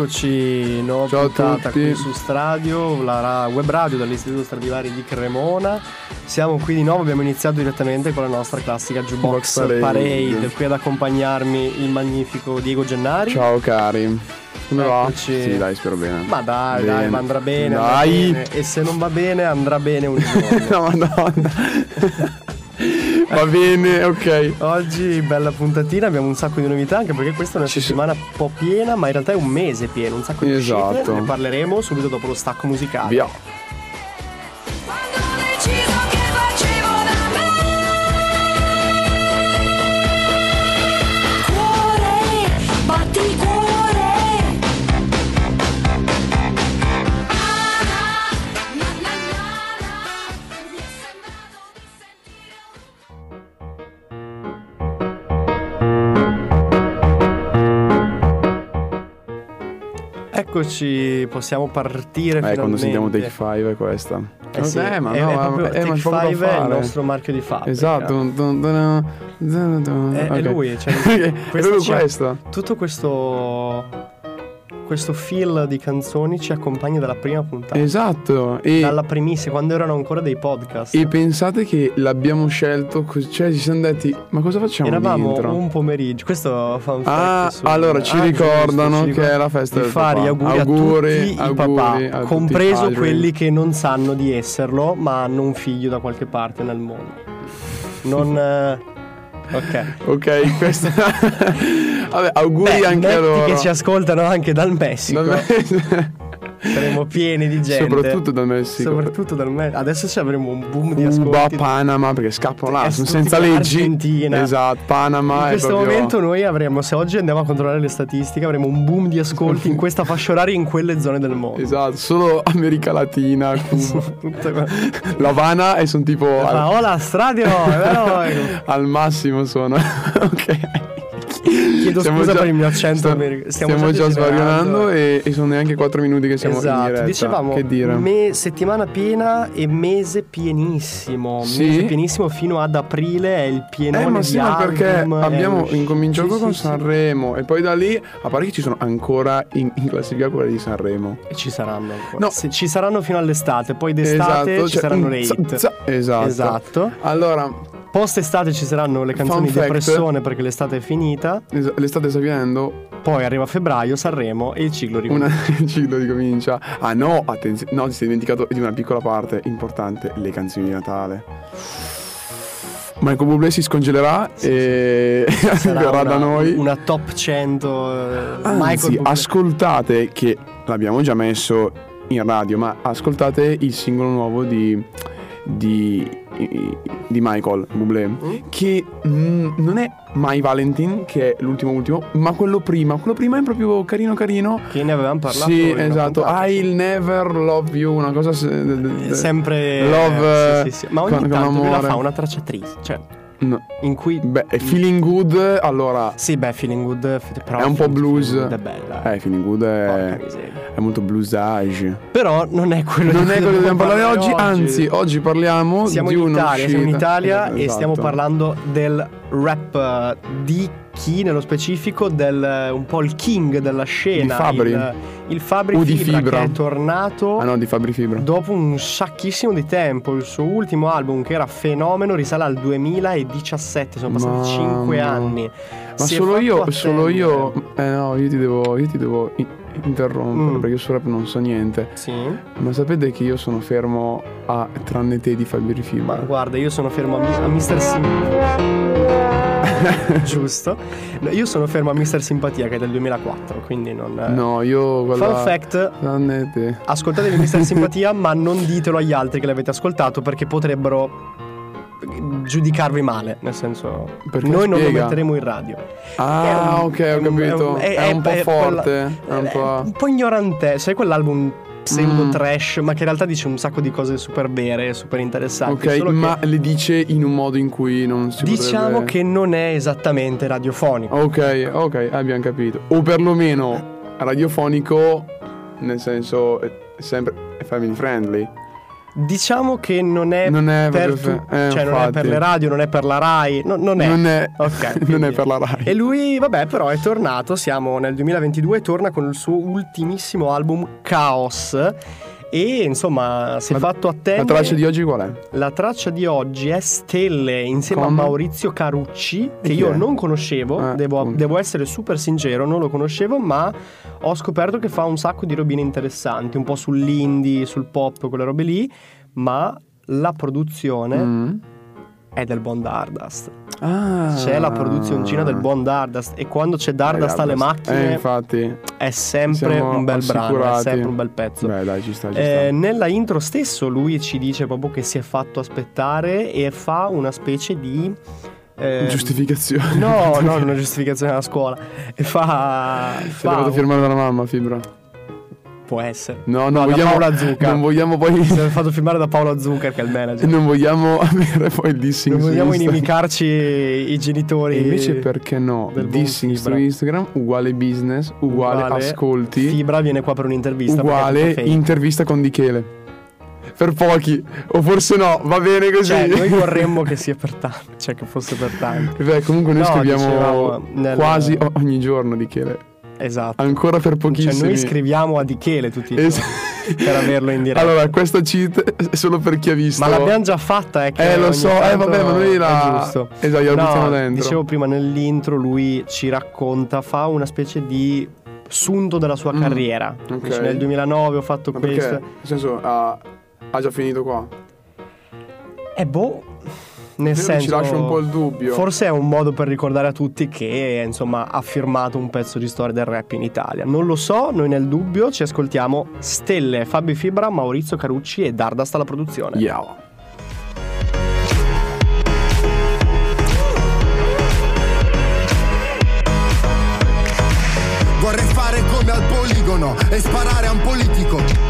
Eccoci, nuova Ciao puntata qui su Stradio, la web radio dell'Istituto Stradivari di Cremona. Siamo qui di nuovo, abbiamo iniziato direttamente con la nostra classica Box jukebox Parade. parade. Qui ad accompagnarmi il magnifico Diego Gennari. Ciao cari. Come va? Sì, dai, spero bene. Ma dai, Bene. dai, ma andrà bene, andrà bene. E se non va bene, andrà bene un giorno. No, madonna. Va bene, ok. Oggi bella puntatina, abbiamo un sacco di novità anche perché questa è una Ci settimana un po' piena, ma in realtà è un mese pieno, un sacco di Esatto. uscite, ne parleremo subito dopo lo stacco musicale. Via. Eccoci, possiamo partire Eh, quando sentiamo Take 5 è questa. Eh sì, Vabbè, ma è, no, è proprio, eh, Take ma c'è poco da Five è il nostro marchio di fabbrica. Esatto. Dun. È, è lui, cioè, È proprio questo. tutto questo questo feel di canzoni ci accompagna dalla prima puntata. Esatto. E, Dalla primissima, quando erano ancora dei podcast. e pensate che l'abbiamo scelto, cioè ci siamo detti, ma cosa facciamo Eravamo dentro? un pomeriggio. Questo fa un Ah, su- allora ci Ah, ricordano giusto, ci che è la festa di del fare papà. auguri, Auguri, a tutti i auguri papà, i compreso padri. quelli che non sanno di esserlo, ma hanno un figlio da qualche parte nel mondo. Non eh, Ok. Ok, questo. Vabbè, auguri Beh, anche a loro. che ci ascoltano anche dal Messico. Dal Me- Saremo pieni di gente. Soprattutto dal Messico. Soprattutto dal Messico. Adesso ci avremo un boom di Cuba, ascolti. Panama, perché scappano là, Eh, sono senza leggi. Argentina. Esatto, Panama In questo proprio... momento noi avremo, se oggi andiamo a controllare le statistiche, avremo un boom di ascolti in questa fascia oraria in quelle zone del mondo. Esatto, solo America Latina, Cuba. L'Havana e sono tipo Fa, al, Hola, stradio! è vero?" al massimo sono. ok. Chiedo Stiamo scusa già- per il mio accento sta- americano. Stiamo, Stiamo già già svarionando e, e sono neanche 4 minuti che siamo in esatto, diretta. dicevamo Che dire? me- settimana piena e mese pienissimo. Sì? Mese pienissimo fino ad aprile è il pienone Eh ma sì, di ma perché è abbiamo incominciato Sì, con sì, sì. Sanremo e poi da lì, a parte che ci sono ancora in, in classifica quelle di Sanremo. E ci saranno ancora. No. Se- ci saranno fino all'estate, poi d'estate ci cioè, saranno mm, le hit. esatto. Esatto. Allora, Post estate ci saranno le canzoni Fun di fact. depressione perché l'estate è finita. es- l'estate sta finendo, Poi arriva febbraio, Sanremo e il ciclo ricomincia. una, il ciclo ricomincia. Ah no, attenzione, no, ti sei dimenticato di una piccola parte importante, le canzoni di Natale. Michael Bublé si scongelerà e Sarà verrà una, da noi. una top 100 eh, Anzi, ascoltate che l'abbiamo già messo in radio, ma ascoltate il singolo nuovo di, di, di Michael Bublé, Mm? che mm, non è My Valentine, che è l'ultimo ultimo, ma quello prima. Quello prima è proprio carino carino. Che ne avevamo parlato sì, in una esatto. I'll never love you, una cosa... se- Sempre Love, sì, sì, sì. Ma ogni con- con tanto lui la fa una tracciatrice, cioè no. in cui Beh, è Feeling Good, allora... Sì, beh, Feeling Good però È un po' blues. Feeling Good è bella. Eh, Feeling Good è, è molto bluesage. Però non è quello Non di è cui dobbiamo parlare oggi, anzi, oggi parliamo siamo di in Italia, siamo in Italia e Esatto. stiamo parlando del rap eh, di chi nello specifico del eh, un po' il king della scena, Di Fabri. il, il Fabri O Fibra, Fibra. che è tornato Ah no, di Fabri Fibra. dopo un sacchissimo di tempo. Il suo ultimo album che era fenomeno risale al 2017, sono passati Mamma. 5 anni. Ma Si solo io, solo attendere. io. Eh no, io ti devo, io ti devo in- interrompere Mm. perché io su rap non so niente. Sì. Ma sapete che io sono fermo a tranne te di Fabri Ma Fibra? guarda, io sono fermo a, Mi- a Mr. Sim. Giusto. No, io sono fermo a Mr. Simpatia che è del 2004, quindi non... No, io quella. Fun fact, ascoltatevi Mr. Simpatia ma non ditelo agli altri che l'avete ascoltato perché potrebbero giudicarvi male, nel senso Perché noi non lo spiega. metteremo in radio. Ah, È un- ok, è ho capito. è È, un- un po' è- è forte. È un è po'. un po' ignorante, sai quell'album pseudo Mm. trash, ma che in realtà dice un sacco di cose super vere, super interessanti. Ok, ma le dice in un modo in cui non si diciamo potrebbe... che non è esattamente radiofonico. Ok, ok, abbiamo capito. O perlomeno radiofonico, nel senso è sempre è family friendly. Diciamo che non è, Non è per, tu- eh, cioè non è per le radio, non è per la Rai, no- non è. Non è, Ok, non è per la Rai. E lui, vabbè, però è tornato, siamo nel 2022, torna con il suo ultimissimo album Chaos. E insomma, si è La- fatto attendere. La traccia di oggi qual è? La traccia di oggi è Stelle insieme Con? a Maurizio Carucci, che io è? non conoscevo, Eh, devo, devo essere super sincero, non lo conoscevo, ma ho scoperto che fa un sacco di robine interessanti, un po' sull'indie, sul pop, quelle robe lì, ma la produzione Mm. è del buon Dardust. Ah. C'è la produzioncina del buon Dardust e quando c'è Dardust alle Eh, macchine infatti. è sempre un bel brano, è assicurati. sempre un bel pezzo. Beh, dai, ci sta, ci Eh, sta. nella intro stesso lui ci dice proprio che si è fatto aspettare e fa una specie di... eh, Giustificazione. No, no, non è giustificazione alla scuola. E fa... Ti fa l'ho fatto firmare dalla mamma, Fibra. Può essere. No, No, vogliamo. Paola Zucca. Non vogliamo poi. Si è fatto firmare da Paolo Zucker che è il manager. non vogliamo avere poi il dissing. Non vogliamo inimicarci i genitori. E invece perché no? Dissing su. Instagram uguale business, uguale, ascolti, Fibra viene qua per un'intervista. uguale intervista con Dichele. Per pochi, o forse no, va bene così. Cioè, noi vorremmo che sia per tanti, cioè che fosse per tanti. Beh, comunque noi No, scriviamo dicevamo nel- quasi ogni giorno Dichele. Esatto. Ancora per Cioè, pochissimi. noi scriviamo a Dichele tutti i Es- giorni per averlo in diretta. Allora, questa cheat è solo per chi ha visto. Ma l'abbiamo già fatta, è che Eh, lo so, eh, vabbè, ma noi la- giusto. Esatto, gliela No, buttiamo dentro. Dicevo prima nell'intro, lui ci racconta, fa una specie di sunto della sua Mm, carriera. ok. Dice, nel 2009 ho fatto Ma questo. perché? Nel senso, ha, ha già finito qua. E boh, nel Io senso ci lascio un po' il dubbio. Forse è un modo per ricordare a tutti che insomma ha firmato un pezzo di storia del rap in Italia. Non lo so, noi nel dubbio ci ascoltiamo Stelle, Fabio Fibra, Maurizio Carucci e Dardast alla produzione. Yeah. Vorrei fare come al poligono e sparare a un politico.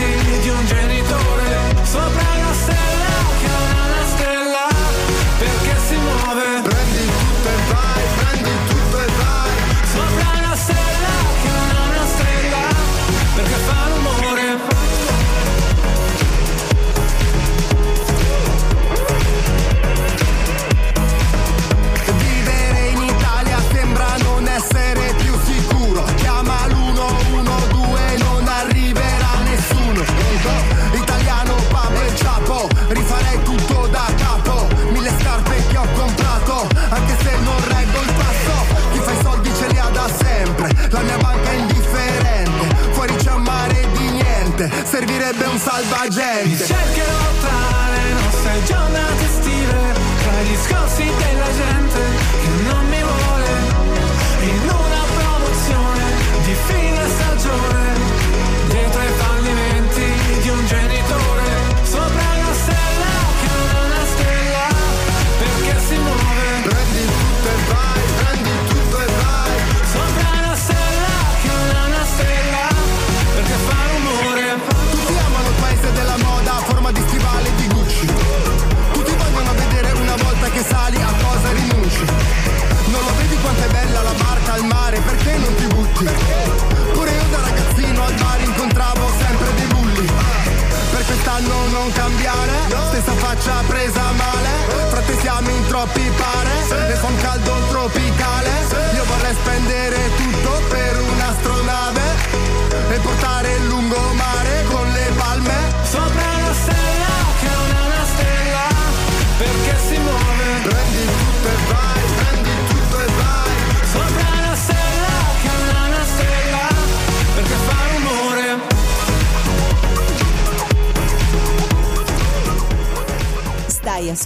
fallimenti di un genitore, sopra una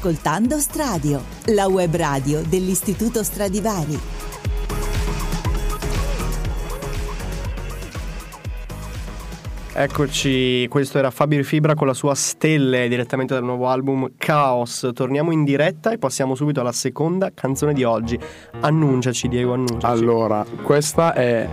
ascoltando Stradio, la web radio dell'Istituto Stradivari. Eccoci, questo era Fabio Fibra con la sua Stelle direttamente dal nuovo album Chaos. Torniamo in diretta e passiamo subito alla seconda canzone di oggi. Annunciaci, Diego, annunciaci. Allora, questa è.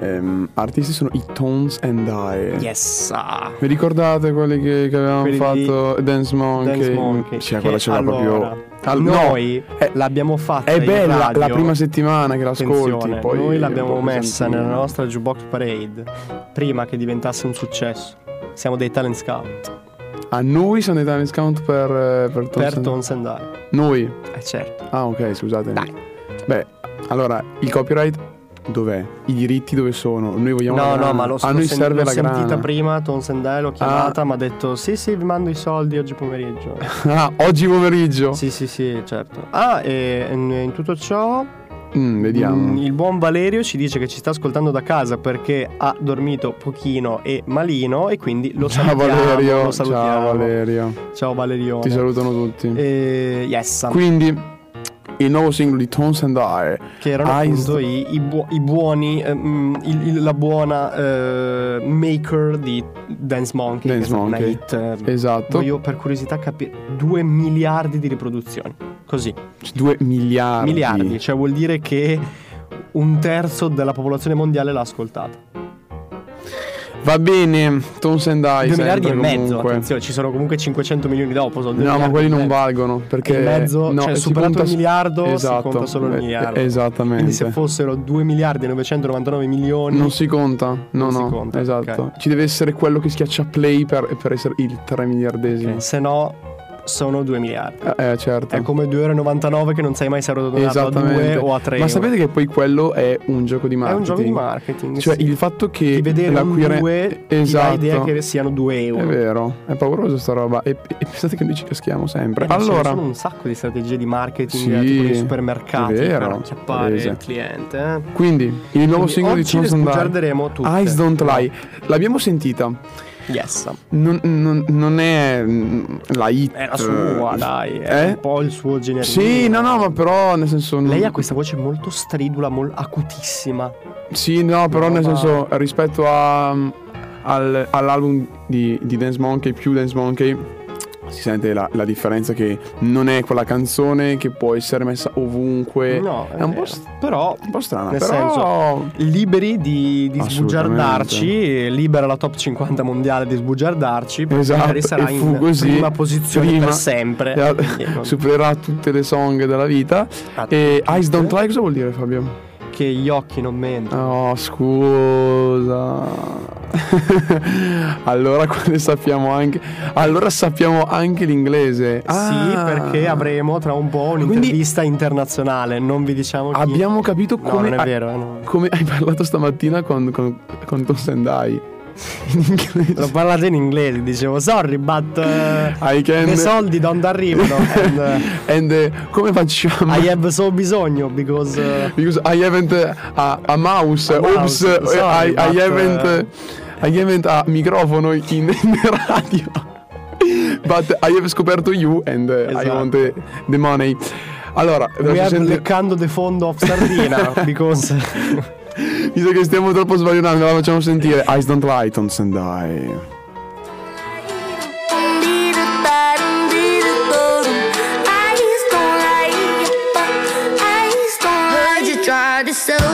Ehm, artisti sono i Tones and I. Yes! ah. Vi ricordate quelli che, che avevamo Quelli fatto Dance Monkey? Dance Monkey. Quella c'era allora, proprio. Al- no, noi è- l'abbiamo fatta È bella radio. la prima settimana che l'ascolti. Poi noi l'abbiamo messa nella nostra jukebox parade prima che diventasse un successo. Siamo dei talent scout A noi sono dei talent scout per, eh, per Tones per and- Tones and I. Noi. Eh certo. Ah, ok, scusate. Dai. Beh, allora, il copyright dov'è? I diritti dove sono? Noi vogliamo No, no, ma l'ho, A l'ho noi sen- serve l'ho la sentita grana. Ah. prima, Tom Sendai l'ho chiamata, mi ha detto sì sì vi mando i soldi oggi pomeriggio. Ah, oggi pomeriggio. sì sì sì certo. Ah e in, in tutto ciò Mm, vediamo. mm, il buon Valerio ci dice che ci sta ascoltando da casa perché ha dormito pochino e malino e quindi lo Ciao salutiamo. Valerio. Lo salutiamo. Ciao Valerio. Ciao Valerione. Ti salutano tutti. E yes, Quindi, il nuovo singolo di Tones and I. che erano Eyes- appunto i, i buo- i buoni, ehm, il- il- la buona eh, maker di Dance Monkey. Dance Monkey. Una hit. eh, Esatto. Voglio per curiosità capire 2 miliardi di riproduzioni. Così, Due miliardi. miliardi, cioè vuol dire che un terzo della popolazione mondiale l'ha ascoltata. Va bene, Tones and I. 2 miliardi e mezzo, attenzione, ci sono comunque 500 milioni dopo. sono No, ma quelli non valgono perché E mezzo, no, cioè superato il miliardo esatto, si conta solo il eh, miliardo. Esattamente. Quindi se fossero 2 miliardi e 999 milioni Non si conta, no, no, conta, esatto. ok. Ci deve essere quello che schiaccia play per, per essere il 3 miliardesimo. ok, se no sono 2 miliardi. Eh, eh, certo. È come 2,99€ che non sai mai se ero donato a 2 o a 3 Ma sapete che poi quello è un gioco di È marketing? un gioco di marketing. Cioè sì. il fatto che di vedere un l'acquire- 2 esatto. ti dà idea che siano 2 È euro. vero, è pauroso sta roba. E, e pensate che noi ci caschiamo sempre. Eh, allora, sono un sacco di strategie di marketing Sì, eh, tipo supermercati è vero, per acchiappare il cliente. eh. quindi il nuovo Quindi singolo di oggi le Tones and I, sbugiarderemo tutte. Eyes Don't. Lie. L'abbiamo sentita. Yes. Non, non- non è mm, la hit. È la sua, dai. È Eh? un po' il suo genere. Sì, no, no, ma però nel senso. Lei ha questa voce molto stridula, molto acutissima. Sì, no, però No, nel ma- senso rispetto a, al- all'album di, di Dance Monkey, più Dance Monkey, si sente la, la differenza che non è quella canzone che può essere messa ovunque. No, è un po', vero. st- Però un po' strana, Nel però... liberi di, di sbugiardarci, libera la top 50 mondiale di sbugiardarci, perché Esatto, magari sarà in così, prima posizione prima- per sempre. eh, E non- supererà tutte le song della vita. a E. Eyes Don't Lie cosa vuol dire Fabio? Che gli occhi non mentono. Oh, scusa. allora sappiamo anche allora sappiamo anche l'inglese. Sì, Ah. perché avremo tra un po' Quindi- un'intervista internazionale, non vi diciamo chi. Abbiamo capito No, come non è hai- vero, eh, no. come hai parlato stamattina con con, con Tom Sendai in inglese. L'ho parlato in inglese, dicevo sorry, but uh, I can i soldi non arrivano and uh, and eh, come facciamo? I have so bisogno because uh, Because I haven't uh, a, a mouse. A Oops, mouse, uh, sorry, I, I but, haven't uh, uh, I haven't a microfono in, in radio. But I have scoperto you and uh, I Esatto. want the, the money. Allora, we have senti- leccando the fondo of sardina because visto che stiamo troppo sbagliando, la facciamo sentire. Eyes don't lie, Tom Sendai. Heard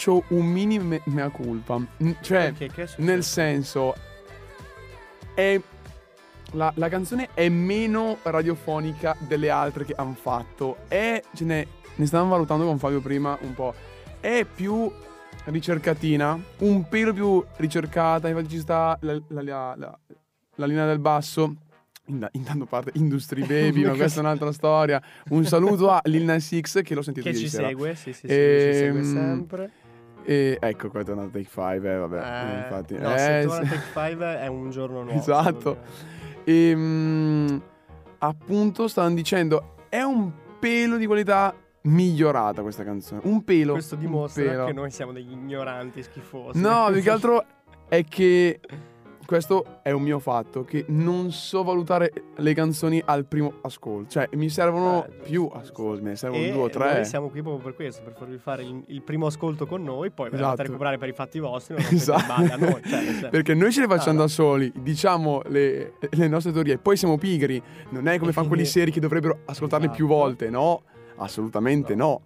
faccio un mini me- mea culpa. Mm, Cioè, successo? nel senso, è. La, la canzone è meno radiofonica delle altre che hanno fatto. È. Ce ne, ne stavamo valutando con Fabio prima un po'. È più ricercatina, un pelo più ricercata. Infatti ci sta la, la- la- linea del basso. In- Intanto parte Industry Baby, ma questa è un'altra storia. Un saluto a Lil Nas X che l'ho sentito Che ieri ci sera. segue, sì, sì, sì, ci segue Ehm, sempre. E ecco qua è tornato Take 5, eh, vabbè, Eh, infatti. no, eh, se torna. Take 5 è un giorno nuovo. Esatto. E, mm, appunto stavano dicendo, è un pelo di qualità migliorata questa canzone. Un pelo. Questo dimostra pelo. che noi siamo degli ignoranti schifosi. No, più che altro è che questo è un mio fatto, che non so valutare le canzoni al primo ascolto. Cioè, mi servono Eh, più ascolti, ne servono E due o tre. noi siamo qui proprio per questo, per farvi fare il, il primo ascolto con noi, poi Esatto. fate recuperare per i fatti vostri, non Esatto. le balle a noi. Cioè, Perché noi ce le facciamo Ah, no. da soli, diciamo le, le nostre teorie, poi siamo pigri. Non è come fanno quelli seri che dovrebbero ascoltarle più Esatto. volte, no? Assolutamente no.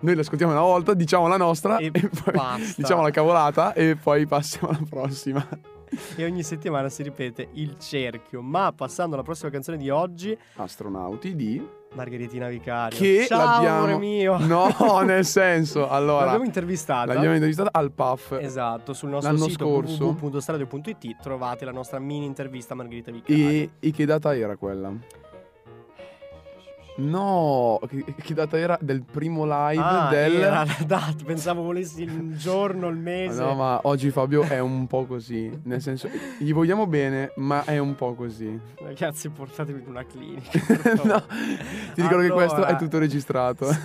Noi le ascoltiamo una volta, diciamo la nostra E e, poi basta. diciamo la cavolata e poi passiamo alla prossima. E ogni settimana si ripete il cerchio. Ma passando alla prossima canzone di oggi, Astronauti di Margheritina Vicario. che Ciao, l'abbiamo amore mio. No, nel senso, allora L'abbiamo intervistata. l'abbiamo intervistata al PAF. Esatto, sul nostro L'anno sito scorso. www.stradio.it trovate la nostra mini intervista a Margherita Vicario. E, e che data era quella? No, che, che data era del primo live ah, del era la data, pensavo volessi il giorno, il mese. No, ma oggi Fabio è un po' così. Nel senso, gli vogliamo bene, ma è un po' così. Ragazzi, portatemi in una clinica. no, ti ricordo che questo Allora, è tutto registrato.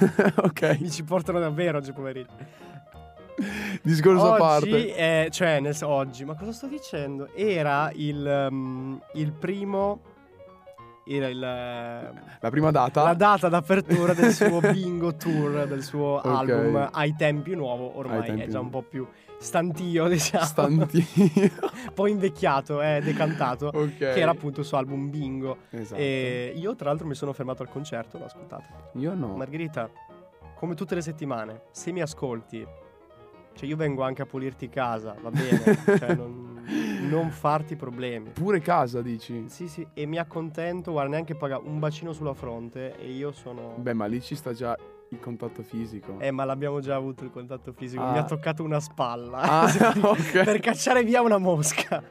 ok, Mi ci portano davvero oggi pomeriggio. discorso a oggi, parte. è- cioè, nel oggi, ma cosa sto dicendo? Era il, um, il primo. Era il. La prima data. La data d'apertura del suo bingo tour, del suo Ok. album ai tempi nuovo, ormai Ai tempi è già un po' più stantio, diciamo. Stantino. un po' invecchiato, è decantato. ok. Che era appunto il suo album bingo. Esatto. E io, tra l'altro, mi sono fermato al concerto, l'ho ascoltato. Io no. Margherita, come tutte le settimane, se mi ascolti, cioè io vengo anche a pulirti casa, va bene, cioè non, non farti problemi. Pure casa, dici? Sì, sì, e mi accontento, guarda, neanche paga un bacino sulla fronte e io sono... Beh, ma lì ci sta già il contatto fisico. Eh, ma l'abbiamo già avuto il contatto fisico, Ah. mi ha toccato una spalla Ah, ok. per cacciare via una mosca.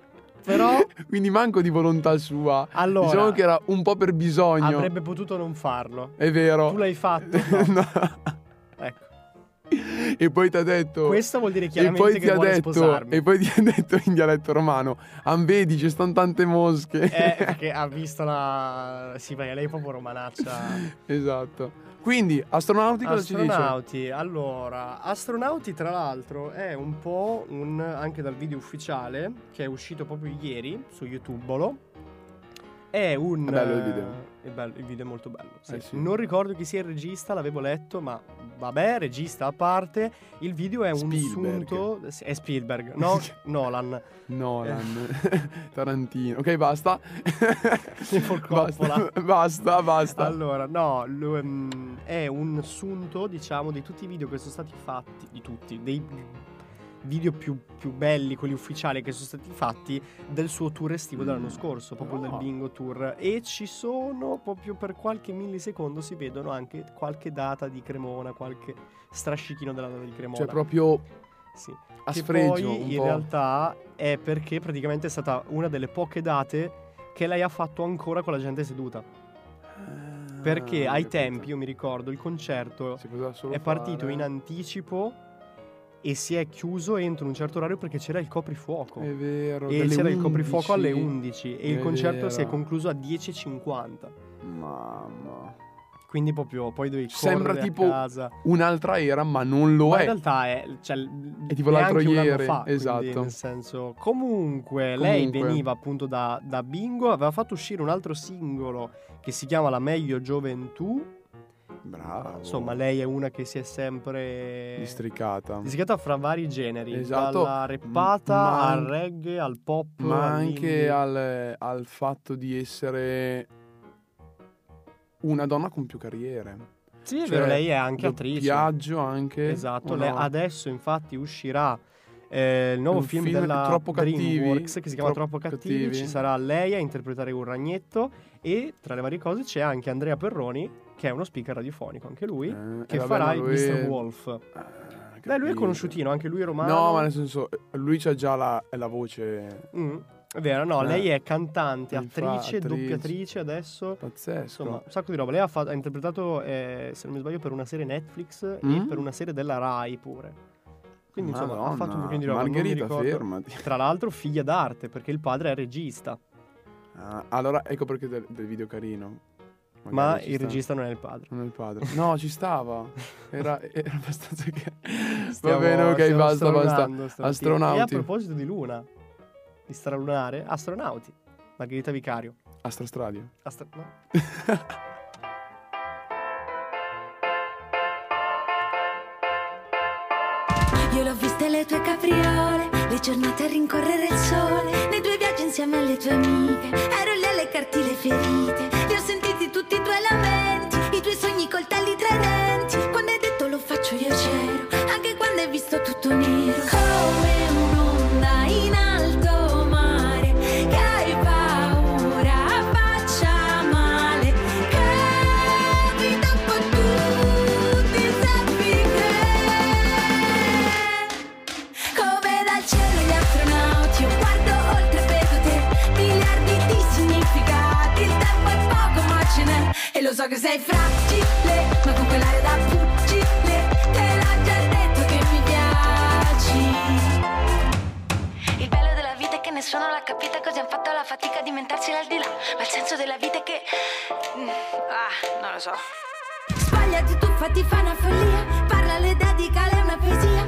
Però, Quindi manco di volontà sua. allora, Diciamo che era un po' per bisogno. avrebbe potuto non farlo. È vero. Tu l'hai fatto? No. No. E poi ti ha detto. questo vuol dire e chiaramente poi ti ha detto. sposarmi. E poi ti ha detto in dialetto romano. Vedi, ci stanno tante mosche. Eh, perché ha visto la... Sì, perché lei è proprio romanaccia. esatto. Quindi, astronauti cosa ci dice? Astronauti, allora, Astronauti tra l'altro è un po' un, anche dal video ufficiale che è uscito proprio ieri su YouTube. È un... È bello il video. Eh, È bello, il video è molto bello. sì. Eh sì. Non ricordo chi sia il regista, l'avevo letto, ma vabbè, regista a parte. Il video è un Spielberg. sunto... È Spielberg, no? Nolan. Nolan. Tarantino. Ok, basta. Basta. Basta, basta. Allora, no, lo- ehm, è un sunto, diciamo, di tutti i video che sono stati fatti, di tutti, dei video più, più belli, quelli ufficiali che sono stati fatti del suo tour estivo dell'anno scorso, proprio del Ah. bingo tour. E ci sono, proprio per qualche millisecondo, si vedono anche qualche data di Cremona, qualche strascichino della data di Cremona. Cioè, proprio Sì. a Che sfregio. poi in po'. realtà è perché praticamente è stata una delle poche date che lei ha fatto ancora con la gente seduta. Perché Ah, ho ai tempi, io mi ricordo, il concerto è partito fare- in anticipo e si è chiuso entro un certo orario perché c'era il coprifuoco. È vero. e c'era il coprifuoco alle 11. 11 e il È concerto si è vero. concluso a 10.50. Mamma. Quindi proprio poi dovevi Sembra tipo. Un'altra era, ma non lo Ma è. in realtà è, cioè, È tipo l'altro ieri, fa, esatto. nel senso, comunque, lei Comunque. veniva appunto da, da Bingo, aveva fatto uscire un altro singolo che si chiama La meglio gioventù Bravo. Insomma, lei è una che si è sempre Districata. districata fra vari generi, Esatto. dalla rappata Ma- al reggae, al pop, Ma anche al, al fatto di essere una donna con più carriere. Sì, è Cioè, vero, lei è anche attrice. Doppiaggio anche. Esatto, no? adesso infatti uscirà eh, il nuovo Un film, film della Troppo Cattivi, DreamWorks che si chiama Troppo Troppo Cattivi. Cattivi. Ci sarà lei a interpretare un ragnetto e tra le varie cose c'è anche Andrea Perroni che è uno speaker radiofonico, anche lui, Eh, che eh, vabbè, farà lui- Mr. Wolf. Ah, Beh, lui è conosciutino, anche lui è romano. No, ma nel senso, eh, lui c'ha già la, la voce Mm, è vero, no, Eh, lei è cantante, attrice, attrice. doppiatrice adesso. pazzesca. Insomma, un sacco di roba. Lei ha, fa- ha interpretato, eh, se non mi sbaglio, per una serie Netflix e Mm? per una serie della Rai pure. Quindi, insomma, ha fatto un Madonna, pochino di roba. Margherita, fermati. Tra l'altro, figlia d'arte, perché il padre è regista. Ah, allora, ecco perché del, del video carino. Ma Magari ci il sta. regista non è il padre. Non è il padre. No, ci stava. Era, era abbastanza che... Stiamo- Va bene, ok, basta, basta. astronauti. E a proposito di Luna, di stralunare, astronauti. Margherita Vicario. Astrostradio. Astra- no? Io l'ho viste le tue capriole, le giornate a rincorrere il sole, nei tuoi viaggi insieme alle tue amiche, ero lì alle cartine ferite, li ho sentiti tutti i tuoi lamenti, i tuoi sogni coltelli tra i denti, quando hai detto lo faccio io c'ero, anche quando hai visto tutto nero, come un'onda so che sei fragile, ma con quell'aria da pugile, te l'ho già detto che mi piaci. Il bello della vita è che nessuno l'ha capita così hanno fatto la fatica di inventarsi l'aldilà, ma il senso della vita è che... Mm, ah, non lo so. Sbagliati tu, fatti fa una follia Parlale, dedicale a una poesia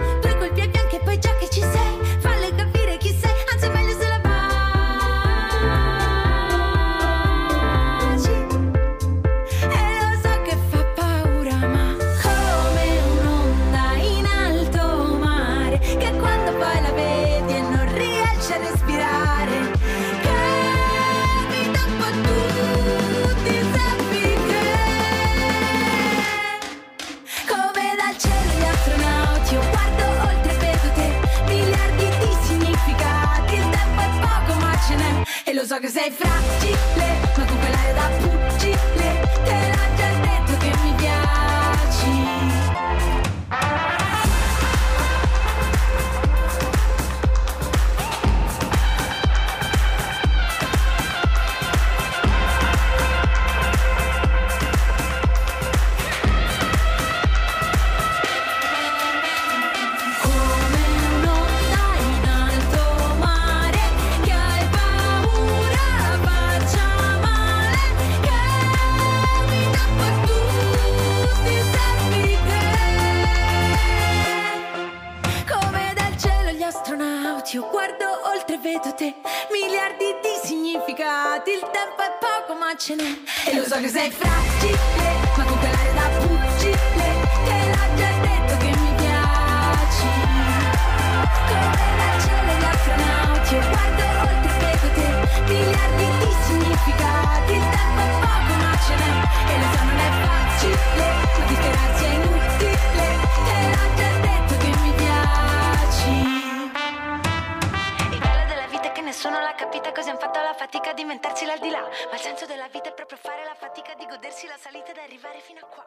così hanno fatto la fatica di inventarsi l'aldilà ma il senso della vita è proprio fare la fatica di godersi la salita ed arrivare fino a qua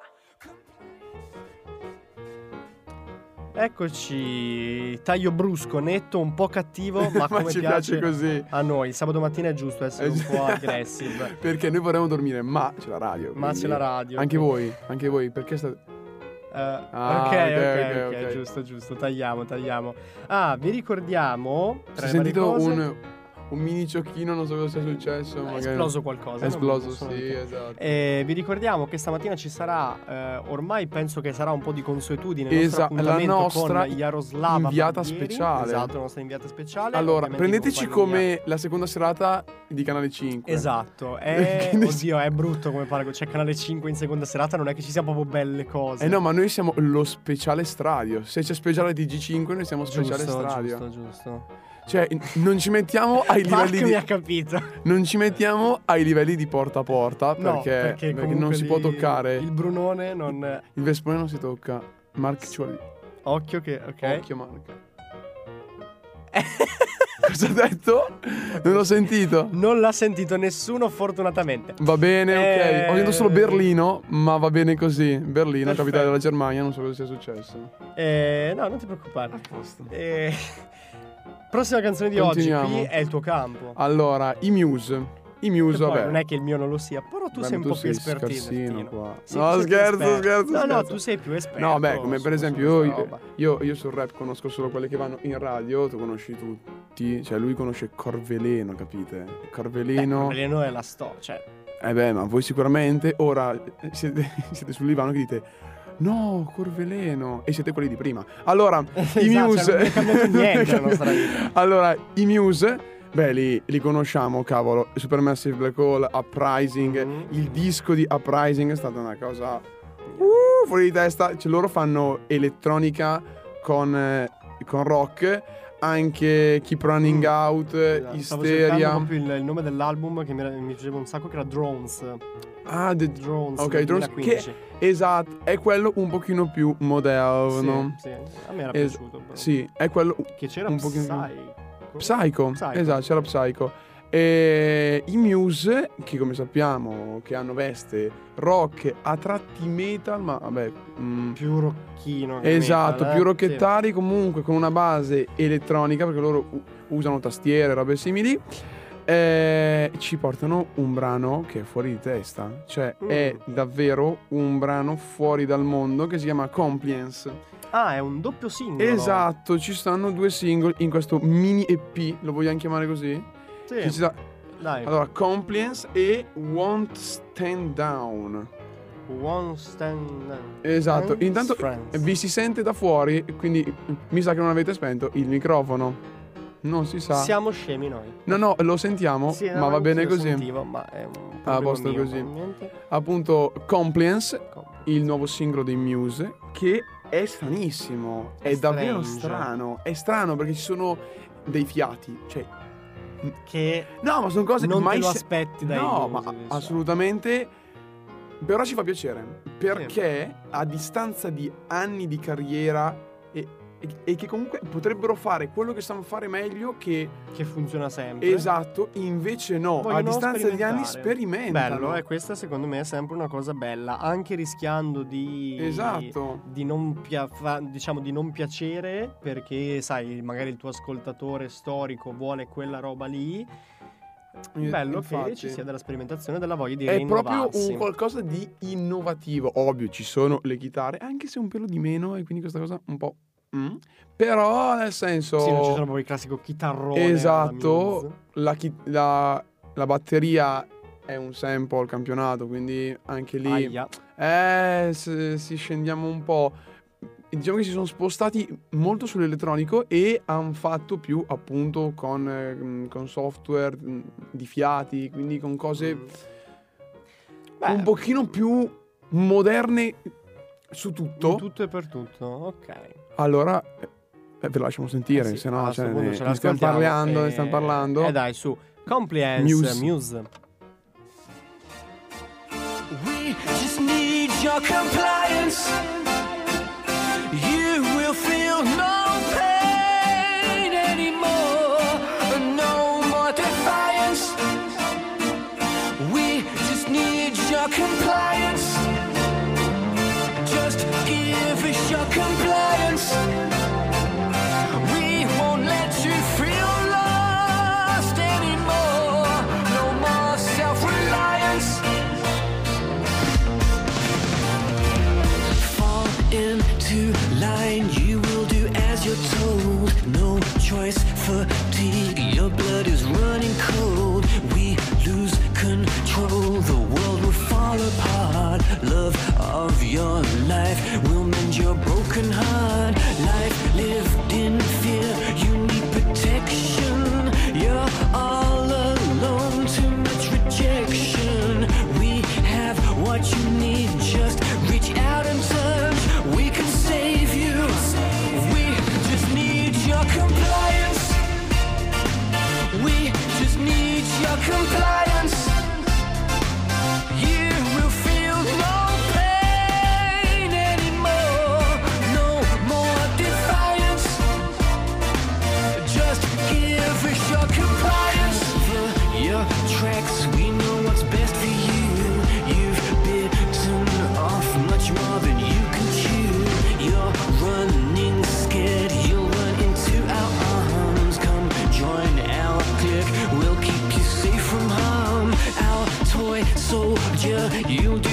Eccoci, taglio brusco, netto, un po' cattivo, ma Ma come ci piace così. a noi. Il sabato mattina è giusto essere un po' aggressive. Perché noi vorremmo dormire, ma c'è la radio. Ma c'è la radio. Anche voi, anche voi, perché state... Eh, Ah, ok, ok, ok, ok, giusto, giusto, tagliamo, tagliamo. Ah, vi ricordiamo, Si tra è le varie sentito cose, un, un mini ciocchino, non so cosa sia successo. È esploso qualcosa. È esploso, sì, esatto. Eh, vi ricordiamo che stamattina ci sarà, eh, ormai penso che sarà un po' di consuetudine, il nostro Esa- la nostra Jaroslava inviata Barbieri. speciale. Esatto, la nostra inviata speciale. Allora, prendeteci come la seconda serata di Canale 5. Esatto, è... Quindi- oddio, è brutto come paragone. C'è Canale 5 in seconda serata, non è che ci siano proprio belle cose. Eh no, ma noi siamo lo speciale stradio. Se c'è speciale di G5, noi siamo speciale giusto, stradio. giusto, giusto. Cioè, non ci mettiamo ai Marco livelli mi di. ha capito. Non ci mettiamo ai livelli di porta a porta No, perché, perché, perché comunque non si può toccare. Il Brunone non... Il Vespone non si tocca. Mark ci vuole. Occhio che... Ok. Occhio, Mark. Cosa ha detto? Non l'ho sentito. Non l'ha sentito nessuno fortunatamente. Va bene, ok. Eh, Ho sentito solo Berlino, ma va bene così. Berlino, Perfetto. capitale della Germania, non so cosa sia successo. Eh, no, non ti preoccupare. Eh, prossima canzone di oggi, Continuiamo. qui è il tuo campo. Allora, i Muse. I Muse, Che poi vabbè. non è che il mio non lo sia, però tu Beh, sei un tu po' più sei espertino. scarsino qua. Sì, no, tu sei più scherzo, esperto. scherzo, No, no, scherzo. tu sei più esperto. No, beh, come per su- esempio io, roba. io, io sul rap conosco solo quelli che vanno in radio, tu conosci tutti, cioè lui conosce Corveleno, capite? Corveleno, Beh, Veleno è la storia, cioè... eh beh, ma voi sicuramente ora eh, siete, siete sul divano che dite No, Corveleno. E siete quelli di prima. Allora, i Esatto, cioè, Muse non è cambiato niente. Allora, i Muse Beh, li, li conosciamo, cavolo. Supermassive Black Hole, Uprising. Mhm. Il disco di Uprising è stata una cosa uh, Fuori di testa. Cioè, loro fanno elettronica con, eh, con rock Anche Keep Running Mm. Out Esatto, Hysteria proprio il, il nome dell'album che mi, mi piaceva un sacco, che era Drones. Ah, The Drones. Ok, Drones, 2015. Esatto, è quello un pochino più moderno Sì, sì, a me era Es- piaciuto. però. Sì, è quello Che c'era un pochino più- Psy. Psycho, Psycho. esatto, c'era Psycho. E i Muse, che come sappiamo che hanno veste rock a tratti metal, ma vabbè, mm, Più rocchino. esatto, metal, più eh? rocchettari comunque con una base elettronica perché loro usano tastiere, robe simili. eh, ci portano un brano che è fuori di testa, cioè Mm. è davvero un brano fuori dal mondo che si chiama Compliance. Sì. Ah, è un doppio singolo. Esatto, ci stanno due single in questo mini EP, lo vogliamo chiamare così? Sì. Che ci sta- Dai. Allora, Compliance e Won't Stand Down. One stand. Esatto, Friends, intanto Friends. vi si sente da fuori, quindi mi sa che non avete spento il microfono. Non si sa. Siamo scemi noi. No, no, lo sentiamo, Sì, ma va bene così. Sentivo, ma è un Ah, a problema posto mio, così. Appunto, Compliance, Com- il nuovo singolo dei Muse, che è stranissimo. È, È davvero strange. strano. È strano perché ci sono dei fiati. Cioè, Che no, ma sono cose non che mai te lo aspetti dai No, ma diciamo. assolutamente. Però ci fa piacere perché a distanza di anni di carriera e, e- e che comunque potrebbero fare quello che sanno fare meglio che Che funziona sempre. esatto, invece no, a Vogliono distanza di anni sperimentano. Bello, e questa secondo me è sempre una cosa bella, anche rischiando di Esatto. di non, pia- fa- diciamo, di non piacere perché sai, magari il tuo ascoltatore storico vuole quella roba lì. Eh, Bello infatti. che ci sia della sperimentazione, della voglia di È proprio rinnovarsi. un qualcosa di innovativo. Ovvio, ci sono le chitarre, anche se un pelo di meno, e quindi questa cosa un po'. Mm. Però, nel senso. Sì, non ci sono proprio il classico chitarrone. Esatto, la, chi- la- la batteria è un sample campionato, quindi anche lì Aia. eh, se, si scendiamo un po'. Diciamo che si sono spostati molto sull'elettronico e hanno fatto più appunto con, mm, con software mm, di fiati, quindi con cose Mm. Beh, un pochino più moderne su tutto. tutto e per tutto, ok. Allora eh, ve lo lasciamo sentire, Eh sì, se no cioè, ne, ce ne stiamo parlando, ne e- stiamo parlando. Eh dai, su. Compliance, Muse. Muse. We just need your compliance. You.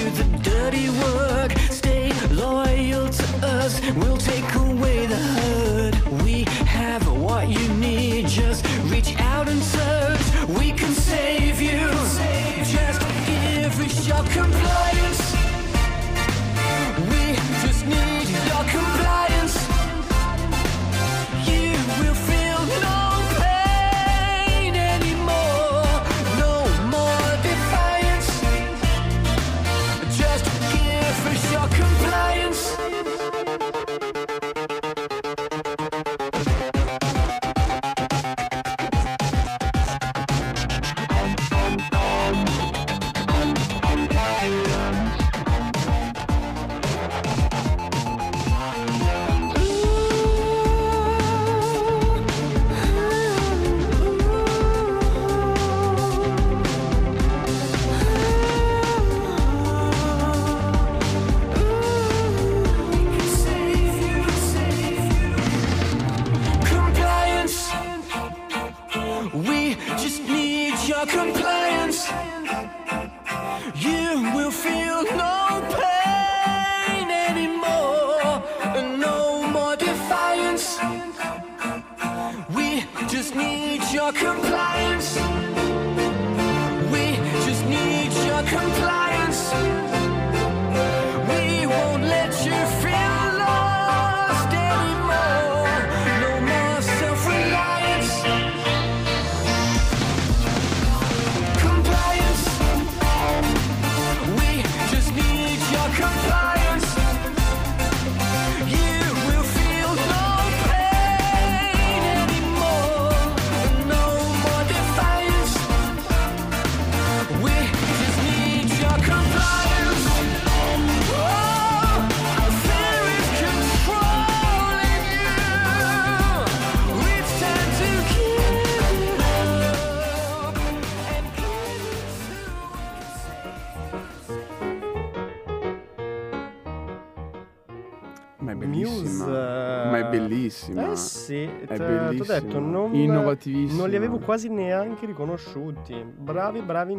È t'ho bellissima. detto, non, Innovativissima. non li avevo quasi neanche riconosciuti. Bravi, bravi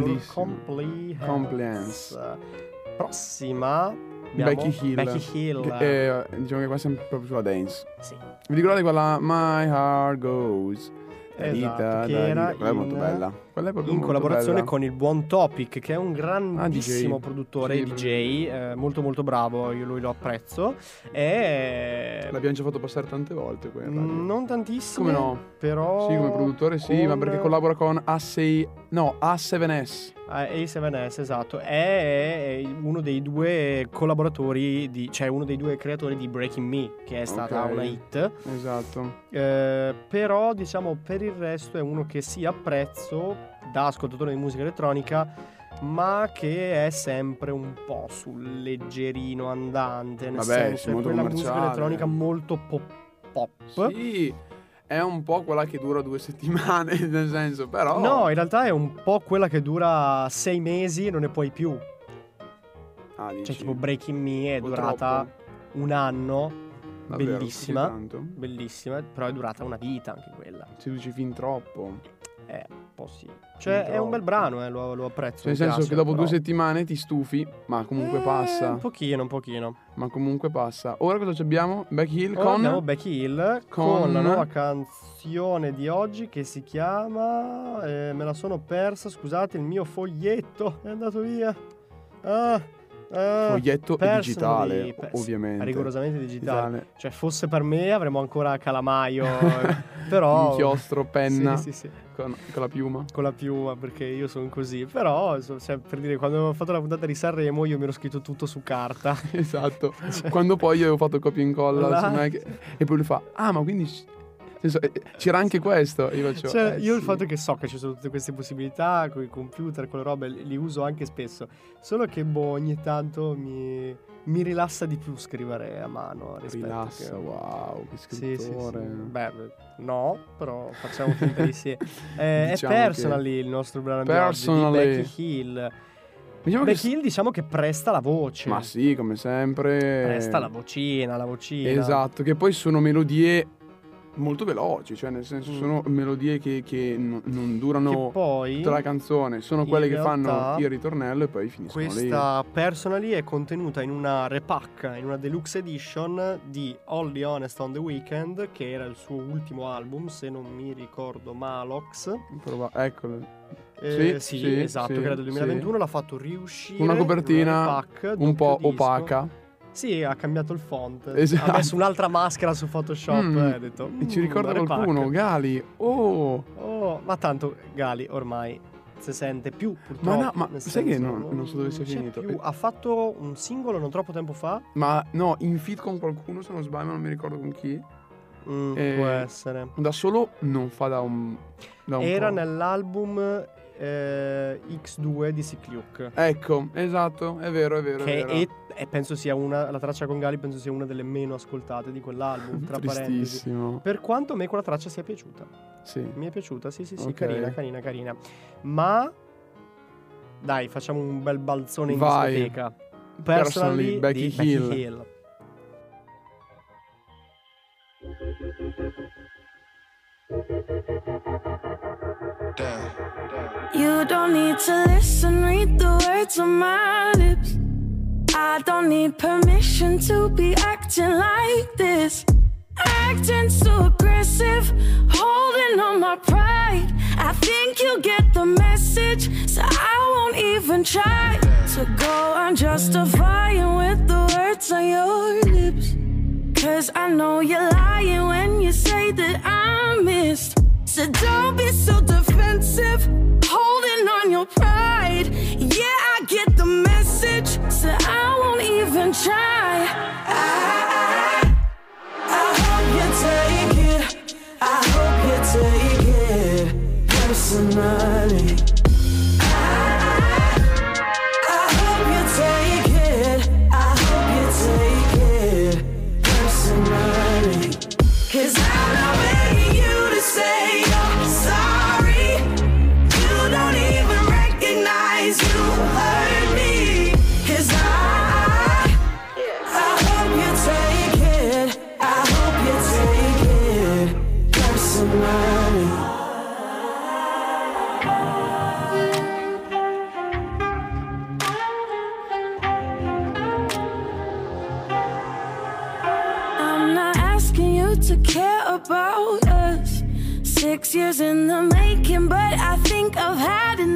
Bellissimo. Compliance. Compliance. Prossima. Becky Hill. Becky Hill. Che, eh, diciamo che qua siamo proprio sulla dance. Sì. Vi ricordate quella My Heart Goes? Esatto, che era. Quella è molto in- bella. Quella è proprio in collaborazione bella. con il buon Topic, che è un grandissimo Ah, produttore Sì, DJ, eh, molto molto bravo, io lui lo apprezzo. E L'abbiamo già fatto passare tante volte in radio. mm, non tantissimo, Come no? però Sì, come produttore sì, ma con- perché collabora con A6... No, A7S. Eh, A7S, esatto, è, uno dei due collaboratori, di, cioè uno dei due creatori di Breaking Me, che è stata Ok. una hit. Esatto. Eh, però diciamo per il resto è uno che sì apprezzo da ascoltatore di musica elettronica ma che è sempre un po' sul leggerino andante nel Vabbè, senso è quella musica elettronica molto pop pop Sì, è un po' quella che dura due settimane, nel senso, però... no in realtà è un po' quella che dura sei mesi e non ne puoi più Ah, dici? cioè tipo Breaking Me è durata troppo. un anno Davvero, bellissima bellissima però è durata una vita anche quella Si dice fin troppo. Eh, un po' sì. Cioè, è un bel brano, eh, lo, lo apprezzo. Nel mi senso piace, che dopo due però- settimane ti stufi, ma comunque Eh, passa. Un pochino, un pochino. Ma comunque passa. Ora cosa ci abbiamo? Back Hill Ora con. abbiamo Becky Hill con... con- la nuova canzone di oggi che si chiama. eh, me la sono persa, scusate, il mio foglietto è andato via. Ah, Foglietto personally, digitale, ovviamente. Rigorosamente digitale. Digitale. Cioè, fosse per me avremmo ancora Calamaio. eh, però. Inchiostro, penna, Sì, sì, sì. Con, con la piuma. Con la piuma, perché io sono così. Però, cioè, per dire, quando avevo fatto la puntata di Sanremo, io mi ero scritto tutto su carta. Esatto. Quando poi io avevo fatto copia e incolla Mac, e poi lui fa: Ah, ma quindi. Senso, eh, c'era anche questo. Io faccio. Cioè, "Eh, io il sì." fatto che so che ci sono tutte queste possibilità con i computer, con le robe, li uso anche spesso. Solo che, boh, ogni tanto mi, mi rilassa di più scrivere a mano. Rilassa, che- wow, che Sì, sì, sì. scrittore. Beh, no, però facciamo finta di sì. Eh, Diciamo è che- Personally il nostro brano di oggi, di Personally. Becky Hill. Diciamo che Becky Hill diciamo che presta la voce. Ma sì, come sempre. Presta la vocina, la vocina. Esatto, che poi sono melodie molto veloci, cioè nel senso Mm. sono melodie che, che non, non Che durano poi tutta la canzone, sono quelle che fanno il ritornello e poi finiscono lì. Questa Personally è contenuta in una repack, in una deluxe edition di Only Honest on the Weekend, che era il suo ultimo album, se non mi ricordo Malox. Prova- Eccolo. Eh, Sì, sì, sì, esatto, sì, che era del sì. 2021, l'ha fatto riuscire. Una in copertina repack, Un po' opaca. Sì, ha cambiato il font. Esatto. Ha messo un'altra maschera su Photoshop Mm, e ha detto... E ci "Mm, ricorda repack". qualcuno, Gali. Oh, Oh, ma tanto Gali ormai si sente più purtroppo. Ma no, ma sai che non- non so dove sia finito. più. Ha fatto un singolo non troppo tempo fa. ma no, in fit con qualcuno se non sbaglio, non mi ricordo con chi. Mm, Eh, Può essere. Da solo non fa da un, da un Era po'. nell'album eh, X2 di Sick Luke. Ecco, esatto, è vero, è vero. Che è vero. è, e penso sia una. La traccia con Gali penso sia una delle meno ascoltate di quell'album. Tra parentesi. Tristissimo. Per quanto a me quella traccia sia piaciuta. Sì. Mi è piaciuta, sì, sì, sì, Ok. carina, carina, carina. Ma dai, facciamo un bel balzone in Vai. discoteca. Personally, Personally, Becky di Hill. Becky Hill. You don't need to listen, read the words on my lips. I don't need permission to be acting like this. Acting so aggressive, holding on my pride. I think you get the message, so I won't even try to go on justifying with the words on your lips. Cause I know you're lying when you say that I missed. So don't be so defensive,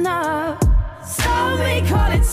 enough. Some may call it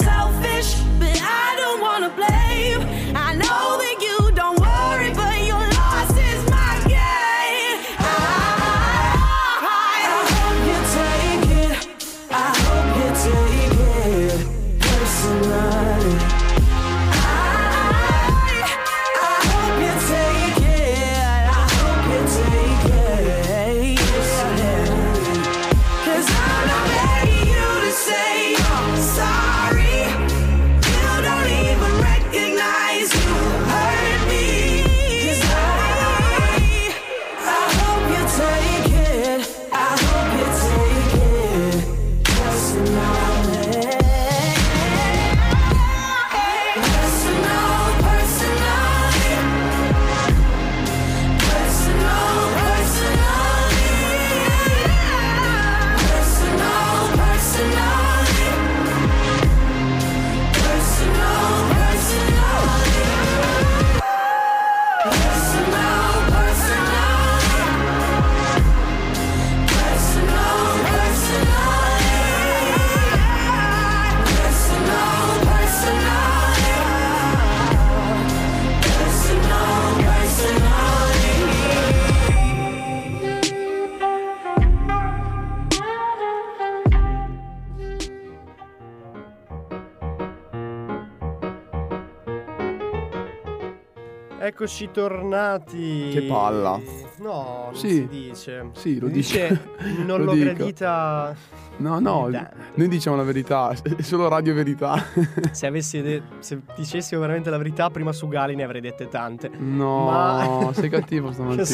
Eccoci tornati. Che palla. No, non Sì. si dice. Sì, lo Si dico. dice non Lo l'ho dico. gradita. No, no, Dai. noi diciamo la verità, è solo radio verità. Se avessi de- se dicessimo veramente la verità, prima su Gali ne avrei dette tante. No, Ma- sei cattivo stamattina.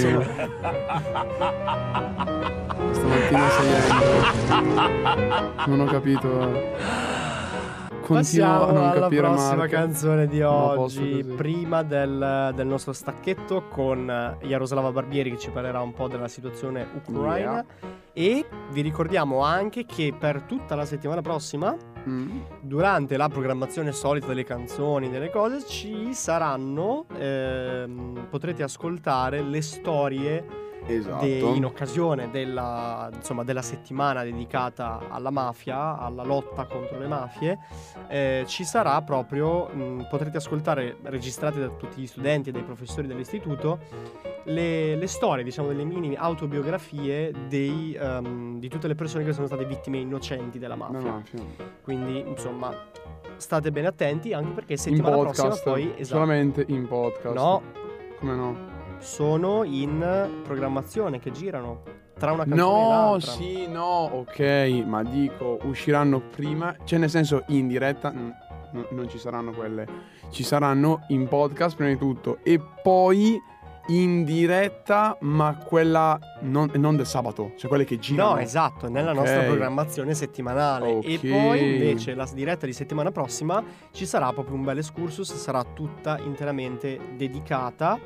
Stamattina sei. Non ho capito. Continuo Passiamo alla prossima Marco. canzone di oggi. Prima del, del nostro stacchetto con Jaroslava Barbieri che ci parlerà un po' della situazione ucraina. E vi ricordiamo anche che per tutta la settimana prossima, Mm. durante la programmazione solita delle canzoni, delle cose, ci saranno. ehm, potrete ascoltare le storie Esatto. de- in occasione della, insomma, della settimana dedicata alla mafia, alla lotta contro le mafie, eh, ci sarà proprio, mh, potrete ascoltare, registrate da tutti gli studenti e dai professori dell'istituto, le, le storie, diciamo, delle mini autobiografie dei, ehm, di tutte le persone che sono state vittime innocenti della No, mafia. mafia. Quindi, insomma, state bene attenti anche perché In settimana prossima podcast, poi... Esatto, solamente in podcast. no, Come no? Sono in programmazione che girano tra una canzone e No, l'altra. sì, no, ok, ma dico, usciranno prima, cioè nel senso in diretta mm, no- non ci saranno quelle, ci saranno in podcast prima di tutto e poi in diretta, ma quella non, non del sabato, cioè quelle che girano. No, esatto, nella Ok. nostra programmazione settimanale. E Ok. poi invece la diretta di settimana prossima ci sarà proprio un bel excursus, sarà tutta interamente dedicata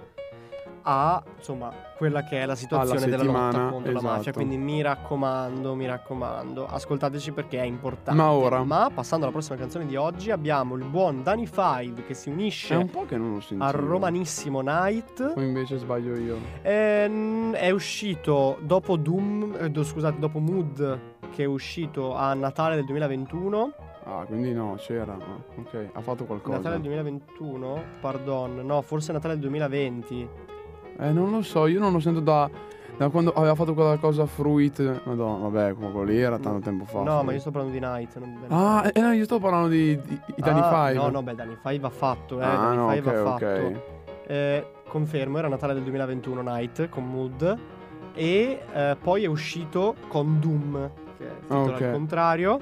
a insomma quella che è la situazione della lotta contro la mafia. esatto. Quindi mi raccomando, mi raccomando, ascoltateci perché è importante. Ma ora? Ma passando alla prossima canzone di oggi abbiamo il buon Danny Five che si È unisce un po' che non lo sentivo. a Romanissimo Night. O invece sbaglio io. Ehm, è uscito dopo Doom, eh, scusate, dopo Mood che è uscito a Natale del 2021. Ah, quindi no, c'era. Ah, ok, ha fatto qualcosa. Natale del 2021? Pardon, no, forse Natale del 2020. Eh, non lo so, io non lo sento da, da quando aveva fatto quella cosa Fruit. Madonna, vabbè, quello lì era tanto tempo fa. No, ma io sto parlando di Night, non di Ah, eh, no, io sto parlando di, di, di Danny Ah, Five. No, no, beh, Danny Five va fatto, eh. Ah, Danny no, Five ok, va fatto. Eh, confermo, era Natale del 2021 Night con Mood. E eh, poi è uscito con Doom, che è il titolo Ok. al contrario.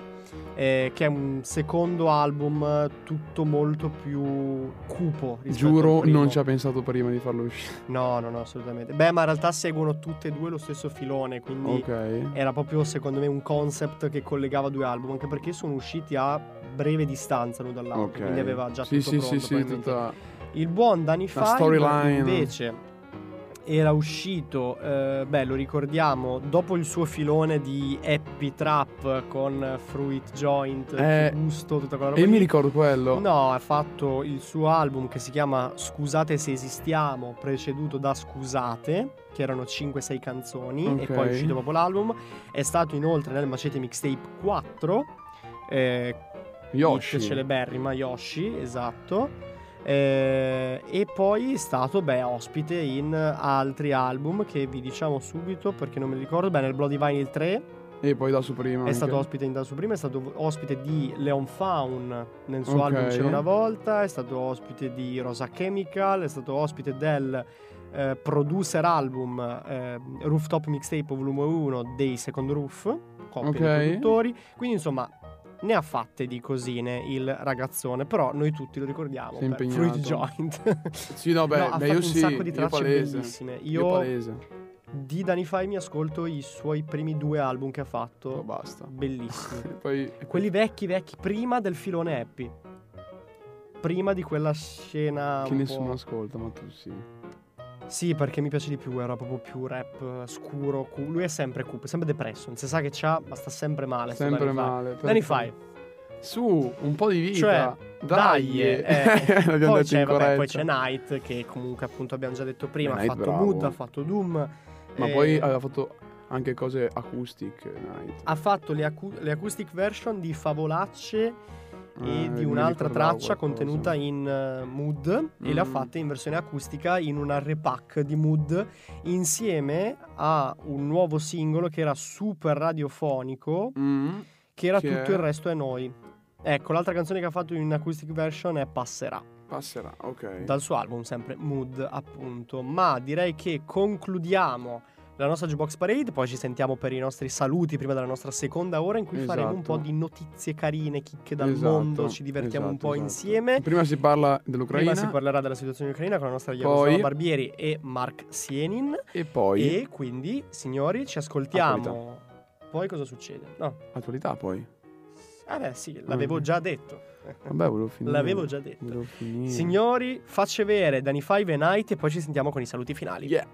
Eh, che è un secondo album eh, tutto molto più cupo Giuro, non ci ha pensato prima di farlo uscire. No, no, no, assolutamente. Beh, ma in realtà seguono tutte e due lo stesso filone, quindi Ok. era proprio secondo me un concept che collegava due album, anche perché sono usciti a breve distanza l'uno dall'altro, Ok. quindi aveva già sì, tutto sì, pronto. sì, sì, tutta... Il buon Danny Five invece era uscito, eh, beh lo ricordiamo, dopo il suo filone di Happy Trap con Fruit Joint, Eh, Gusto, tutta quella roba E lì. mi ricordo quello. No, ha fatto il suo album che si chiama Scusate se esistiamo, preceduto da Scusate, che erano 5-6 canzoni, e Ok. poi è uscito proprio l'album. È stato inoltre nel Macete Mixtape 4, eh, Yoshi. celeberrima Yoshi, esatto. Eh, e poi è stato beh, ospite in altri album che vi diciamo subito perché non me li ricordo. Beh, nel Bloody Vinyl 3 E poi da su prima. è anche. stato ospite in Da su prima, è stato ospite di Leon Faun nel suo Ok. album C'era una volta, è stato ospite di Rosa Chemical, è stato ospite del eh, producer album eh, Rooftop Mixtape volume 1 dei Second Roof, coppia Ok. di produttori, quindi insomma ne ha fatte di cosine il ragazzone, però noi tutti lo ricordiamo per impegnato. Fruit Joint. Sì, no, beh, No, ha beh, io un sì. sacco di io tracce palese. bellissime. Io Io palese. di Danify mi ascolto i suoi primi due album che ha fatto. Oh, basta. Bellissimi. Poi... Quelli vecchi, vecchi, prima del filone Happy. Prima di quella scena. Che un nessuno ascolta, ma tu sì. Sì, perché mi piace di più, era proprio più rap eh, scuro. cu- Lui è sempre cupo, è sempre depresso. Non si sa che c'ha, ma sta sempre male. Sempre Danny male. Danny Five. Su, un po' di vita. Cioè, dai. eh. Poi, c'è, vabbè, poi c'è Night, che comunque appunto abbiamo già detto prima. Ha fatto bravo. Mood, ha fatto Doom. Ma eh, poi aveva fatto anche cose acoustic night. ha fatto le, acu- le acoustic version di Favolacce e Eh, di mi un'altra traccia contenuta in eh, Mood e le ha Mm. fatte in versione acustica in una repack di Mood insieme a un nuovo singolo che era super radiofonico Mm. che era Che tutto è? il resto è noi. Ecco, l'altra canzone che ha fatto in acoustic version è Passerà. Passerà, ok. dal suo album sempre Mood appunto ma direi che concludiamo la nostra Jukebox Parade poi ci sentiamo per i nostri saluti prima della nostra seconda ora in cui faremo un Esatto. po' di notizie carine chicche dal Esatto, mondo ci divertiamo un esatto, po' esatto. insieme Prima si parla dell'Ucraina prima si parlerà della situazione ucraina con la nostra Jaroslava Barbieri e Mark Sienin e poi e quindi signori ci ascoltiamo poi cosa succede? no attualità poi. ah beh sì l'avevo già detto Vabbè, volevo finire. L'avevo già detto. Signori, facce vere Danny Five e Night e poi ci sentiamo con i saluti finali. Yeah.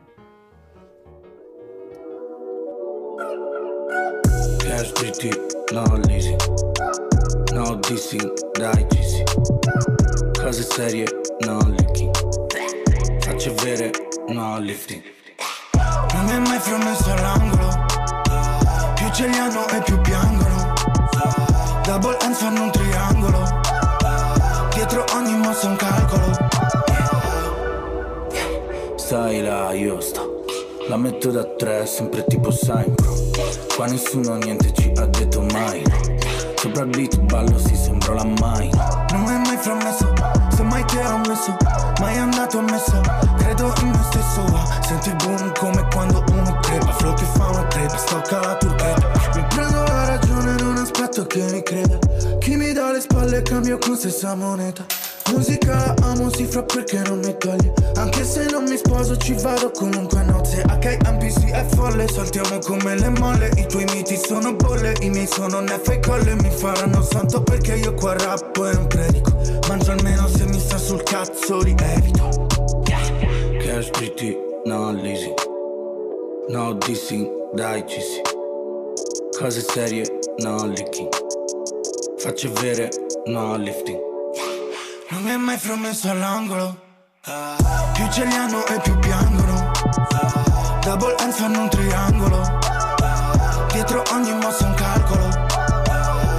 Cash pretty, no leasing No dissing, dai GC Cose serie, no leaking Facce vere, no lifting. Non mi hai mai promesso all'angolo. Più ce li hanno e più piangono Double hands fanno un triangolo. Dietro ogni mossa un calcolo. Stai là, io sto La metto da tre, sempre tipo Seinfeld Qua nessuno niente ci ha detto mai. Sopra il beat ballo, si sembra la mai no. Non hai mai promesso Se mai ti ho messo Mai andato messo. Credo in me stesso Senti il boom come quando uno crepa. Flow che fa una crepa Stocca la turchetta. Mi prendo la ragione Non aspetto che mi creda. Chi mi dà le spalle cambio con stessa moneta Musica amo si fra perché non mi toglie. Anche se non mi sposo ci vado comunque a nozze HMPC è folle Saltiamo come le molle. I tuoi miti sono bolle I miei sono neffe e colle. Mi faranno santo perché io qua rappo e non predico. Mangio almeno se mi sta sul cazzo li evito Cash pretty, no leasing No dissing, dai GC Cose serie, no leaking Facce vere, no lifting Non mi hai mai promesso all'angolo. Più ce li hanno e più piangono. Double hands fanno un triangolo. Dietro ogni mossa un calcolo.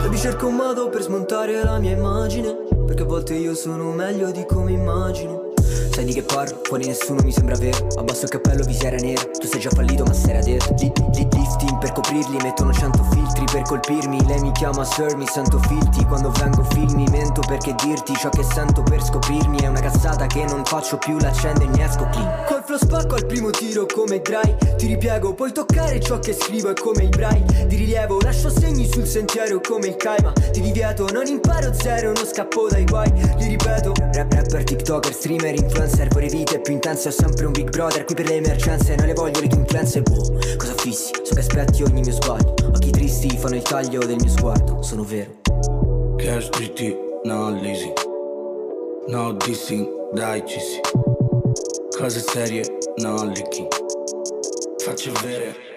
Baby cerco un modo per smontare la mia immagine Perché a volte io sono meglio di come immagino Sai di che parlo? Fuori nessuno mi sembra vero. Abbasso il cappello, visiera nera. Tu sei già fallito ma sei detto Li, li, lifting per coprirli Mettono cento filtri per colpirmi. Lei mi chiama sir, mi sento filti Quando vengo filmi mento perché dirti Ciò che sento per scoprirmi. È una cazzata che non faccio più L'accendo e ne esco clean. Col flow spacco al primo tiro come dry. Ti ripiego, puoi toccare ciò che scrivo È come il braille Di rilievo, lascio segni sul sentiero come il caima Ti divieto, non imparo zero Non scappo dai guai, li ripeto Rap, rapper, tiktoker, streamer, influencer Vorrei vite più intense, ho sempre un big brother Qui per le emergenze, non le voglio le tue influenze. Boh, cosa fissi? So che aspetti ogni mio sbaglio Occhi tristi fanno il taglio del mio sguardo Sono vero. Cash pretty, no leasing. No dissing, dai GC Cose serie, no leaking Facce vere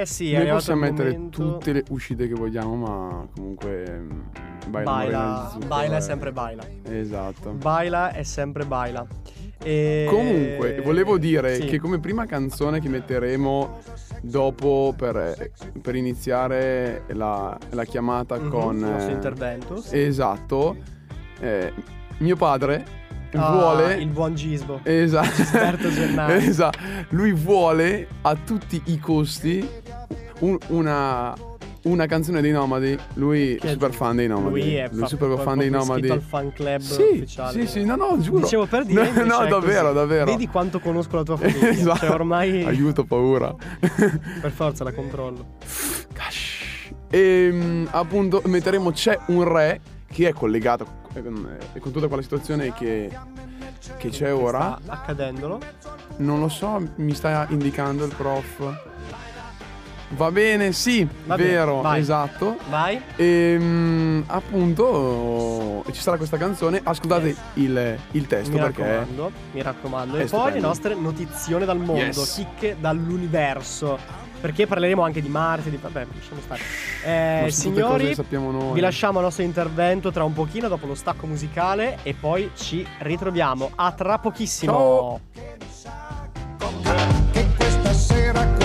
Eh sì, Noi possiamo mettere momento. tutte le uscite che vogliamo, ma comunque mm, baila, Baila, Zucchero baila è- sempre baila. Esatto. Baila è sempre baila. E... Comunque, volevo dire Sì. che come prima canzone che metteremo dopo per, per iniziare la, la chiamata Mhm, con... il nostro eh, intervento, sì. Esatto. eh, mio padre Ah, vuole... il buon Gisbo. Esatto. Gisberto esatto. Lui vuole a tutti i costi un- una, una canzone dei Nomadi. Lui è super fan dei Nomadi. Lui è fa- super proprio fan dei Nomadi. al fan club sì, ufficiale. Sì, sì, no, no, giuro. Dicevo per dire No, no, davvero, così. davvero. Vedi quanto conosco la tua famiglia. Esatto. Cioè ormai Aiuto, paura. per forza la controllo. E mm, appunto metteremo C'è un re che è collegato con, eh, con tutta quella situazione che, che c'è ora. Sta accadendolo. Non lo so, mi sta indicando il prof. Va bene, sì, Va bene, vero, vai. esatto. Vai. E, mh, appunto ci sarà questa canzone. Ascoltate yes. il, il, testo mi perché. Raccomando, mi raccomando. E poi le nostre notizie dal mondo, yes. chicche dall'universo. Perché parleremo anche di Marte, di... Vabbè, lasciamo stare. Eh, signori, vi lasciamo al nostro intervento tra un pochino, dopo lo stacco musicale, e poi ci ritroviamo. A tra pochissimo. Ciao. Che questa sera